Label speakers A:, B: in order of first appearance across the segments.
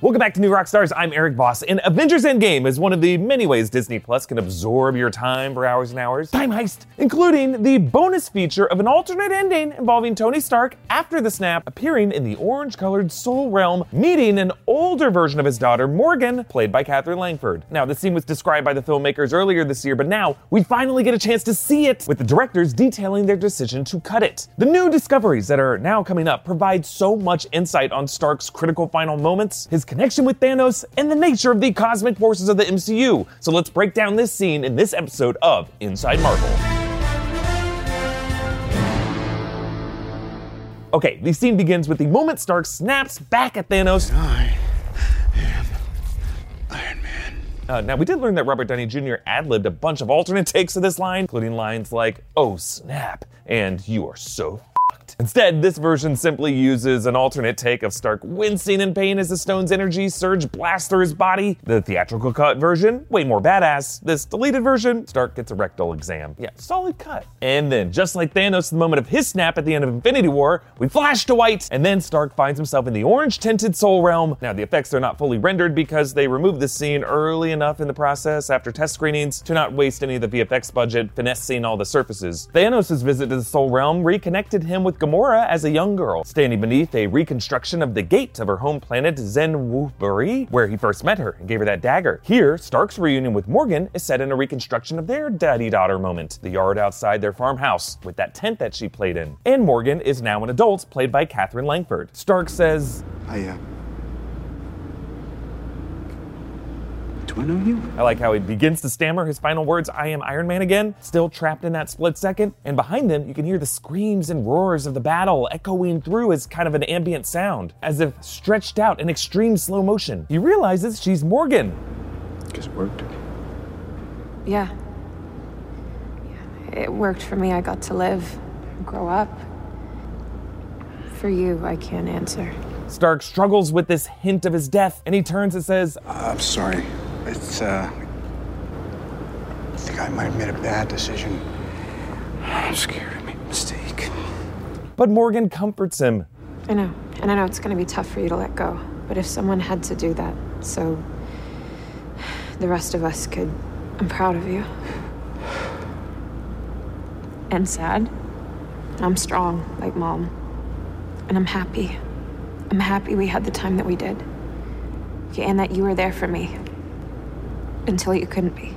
A: Welcome back to New Rockstars. I'm Eric Voss, and Avengers Endgame is one of the many ways Disney Plus can absorb your time for hours and hours. Time heist, including the bonus feature of an alternate ending involving Tony Stark after the snap appearing in the orange-colored Soul Realm, meeting an older version of his daughter Morgan, played by Katherine Langford. Now, this scene was described by the filmmakers earlier this year, but now we finally get a chance to see it, with the directors detailing their decision to cut it. The new discoveries that are now coming up provide so much insight on Stark's critical final moments, his connection with Thanos, and the nature of the cosmic forces of the MCU. So let's break down this scene in this episode of Inside Marvel. Okay, the scene begins with the moment Stark snaps back at Thanos.
B: I am Iron Man.
A: Uh, now, we did learn that Robert Downey Jr. ad libbed a bunch of alternate takes of this line, including lines like, oh snap, and you are so. Instead, this version simply uses an alternate take of Stark wincing in pain as the stone's energy surge blasts through his body. The theatrical cut version, way more badass. This deleted version, Stark gets a rectal exam. Yeah, solid cut. And then, just like Thanos, the moment of his snap at the end of Infinity War, we flash to white, and then Stark finds himself in the orange tinted soul realm. Now, the effects are not fully rendered because they removed this scene early enough in the process after test screenings to not waste any of the VFX budget finessing all the surfaces. Thanos' visit to the soul realm reconnected him with as a young girl, standing beneath a reconstruction of the gate of her home planet Zen-Whoberi, where he first met her and gave her that dagger. Here, Stark's reunion with Morgan is set in a reconstruction of their daddy-daughter moment, the yard outside their farmhouse, with that tent that she played in. And Morgan is now an adult, played by Katherine Langford. Stark says,
B: I, uh. I know you?
A: I like how he begins to stammer his final words, I am Iron Man again, still trapped in that split second. And behind them, you can hear the screams and roars of the battle echoing through as kind of an ambient sound, as if stretched out in extreme slow motion. He realizes she's Morgan.
B: Guess it worked.
C: Yeah. yeah. It worked for me. I got to live, grow up. For you, I can't answer.
A: Stark struggles with this hint of his death, and he turns and says,
B: I'm sorry. It's, uh. I think I might have made a bad decision. I'm scared I made a mistake.
A: But Morgan comforts him.
C: I know. And I know it's going to be tough for you to let go. But if someone had to do that, so the rest of us could. I'm proud of you. And sad. I'm strong, like mom. And I'm happy. I'm happy we had the time that we did. Okay, and that you were there for me. Until you couldn't be.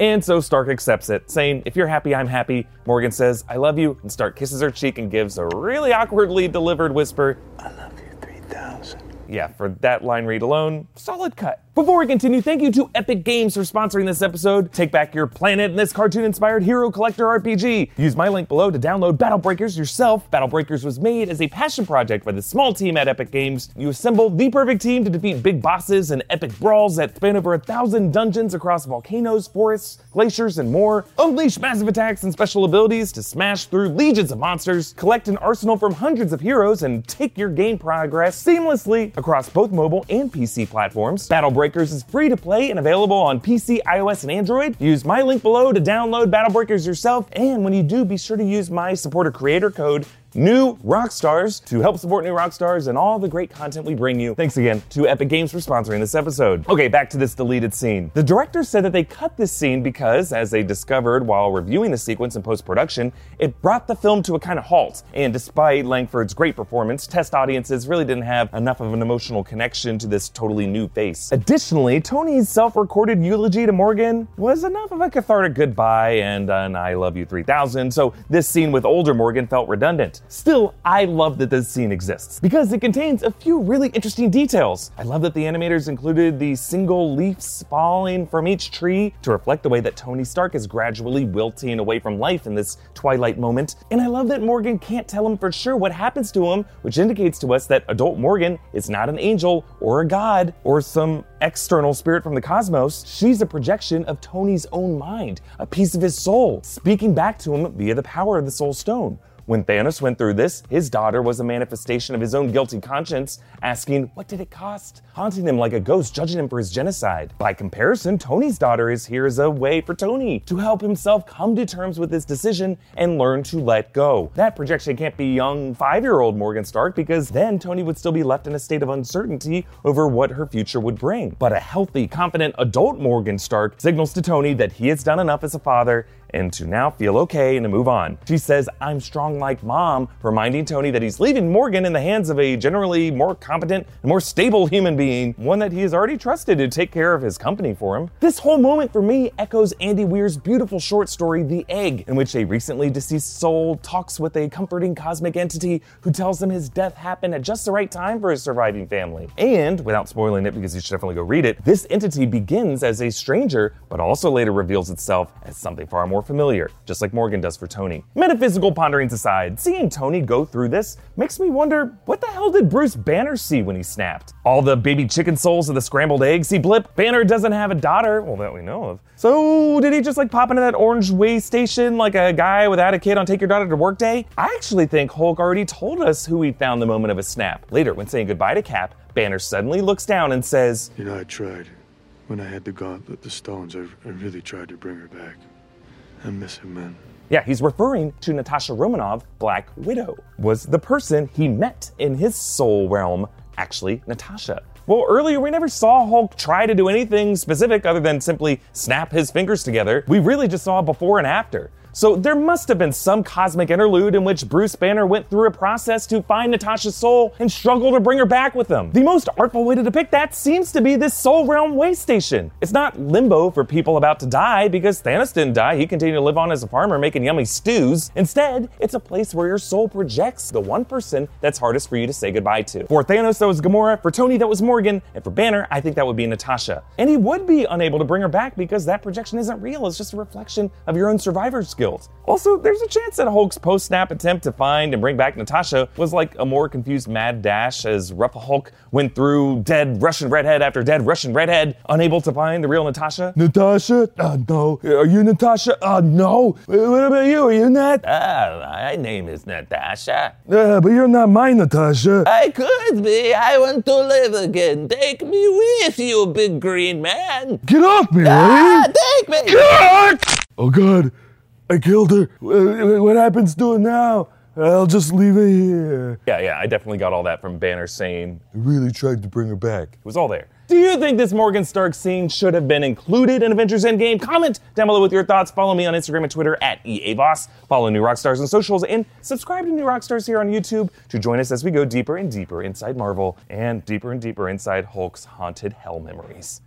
A: And so Stark accepts it, saying, If you're happy, I'm happy. Morgan says, I love you, and Stark kisses her cheek and gives a really awkwardly delivered whisper,
B: I love you 3000.
A: Yeah, for that line read alone, solid cut. Before we continue, thank you to Epic Games for sponsoring this episode. Take back your planet in this cartoon inspired hero collector RPG. Use my link below to download Battle Breakers yourself. Battle Breakers was made as a passion project by the small team at Epic Games. You assemble the perfect team to defeat big bosses and epic brawls that span over a thousand dungeons across volcanoes, forests, glaciers, and more. Unleash massive attacks and special abilities to smash through legions of monsters. Collect an arsenal from hundreds of heroes and take your game progress seamlessly across both mobile and PC platforms. Battle Breakers is free to play and available on PC, iOS, and Android. Use my link below to download Battle Breakers yourself, and when you do, be sure to use my supporter creator code New Rockstars to help support New Rockstars and all the great content we bring you. Thanks again to Epic Games for sponsoring this episode. Okay, back to this deleted scene. The director said that they cut this scene because, as they discovered while reviewing the sequence in post production, it brought the film to a kind of halt. And despite Langford's great performance, test audiences really didn't have enough of an emotional connection to this totally new face. Additionally, Tony's self recorded eulogy to Morgan was enough of a cathartic goodbye and an I love you 3000, so this scene with older Morgan felt redundant. Still, I love that this scene exists because it contains a few really interesting details. I love that the animators included the single leaves falling from each tree to reflect the way that Tony Stark is gradually wilting away from life in this twilight moment. And I love that Morgan can't tell him for sure what happens to him, which indicates to us that adult Morgan is not an angel or a god or some external spirit from the cosmos. She's a projection of Tony's own mind, a piece of his soul, speaking back to him via the power of the Soul Stone. When Thanos went through this, his daughter was a manifestation of his own guilty conscience, asking, What did it cost? Haunting him like a ghost, judging him for his genocide. By comparison, Tony's daughter is here as a way for Tony to help himself come to terms with his decision and learn to let go. That projection can't be young five year old Morgan Stark because then Tony would still be left in a state of uncertainty over what her future would bring. But a healthy, confident adult Morgan Stark signals to Tony that he has done enough as a father and to now feel okay and to move on. She says, I'm strong like mom, reminding Tony that he's leaving Morgan in the hands of a generally more competent and more stable human being, one that he has already trusted to take care of his company for him. This whole moment for me echoes Andy Weir's beautiful short story, The Egg, in which a recently deceased soul talks with a comforting cosmic entity who tells him his death happened at just the right time for his surviving family. And, without spoiling it because you should definitely go read it, this entity begins as a stranger, but also later reveals itself as something far more familiar, just like Morgan does for Tony. Metaphysical ponderings aside, seeing Tony go through this makes me wonder what the hell did Bruce Banner see when he snapped? All the baby chicken souls of the scrambled eggs he blipped? Banner doesn't have a daughter, well, that we know of. So, did he just like pop into that orange way station like a guy without a kid on Take Your Daughter to Work Day? I actually think Hulk already told us who he found the moment of his snap. Later, when saying goodbye to Cap, Banner suddenly looks down and says,
D: You know, I tried. When I had the gauntlet, the stones, I, I really tried to bring her back. I miss her, man.
A: Yeah, he's referring to Natasha Romanoff, Black Widow. Was the person he met in his soul realm actually Natasha? Well, earlier we never saw Hulk try to do anything specific other than simply snap his fingers together. We really just saw before and after. So there must have been some cosmic interlude in which Bruce Banner went through a process to find Natasha's soul and struggle to bring her back with him. The most artful way to depict that seems to be this Soul Realm way station. It's not limbo for people about to die because Thanos didn't die. He continued to live on as a farmer making yummy stews. Instead, it's a place where your soul projects the one person that's hardest for you to say goodbye to. For Thanos, that was Gamora. For Tony, that was Morgan. And for Banner, I think that would be Natasha. And he would be unable to bring her back because that projection isn't real. It's just a reflection of your own survivor skills. Also, there's a chance that Hulk's post snap attempt to find and bring back Natasha was like a more confused mad dash as Rough Hulk went through dead Russian redhead after dead Russian redhead, unable to find the real Natasha.
E: Natasha? Uh, no. Are you Natasha? Uh, no. Uh, What about you? Are you not?
F: Oh, my name is Natasha.
E: Uh, but you're not my Natasha.
F: I could be. I want to live again. Take me with you, big green man.
E: Get off me,
F: Ah,
E: lady!
F: take me.
E: Oh God, I killed her. Uh, What happens to her now? I'll just leave it here.
A: Yeah, yeah, I definitely got all that from Banner saying
E: I really tried to bring her back.
A: It was all there. Do you think this Morgan Stark scene should have been included in Avengers Endgame? Comment down below with your thoughts. Follow me on Instagram and Twitter at EAVoss. Follow New Rockstars on socials and subscribe to New Rockstars here on YouTube to join us as we go deeper and deeper inside Marvel and deeper and deeper inside Hulk's haunted hell memories.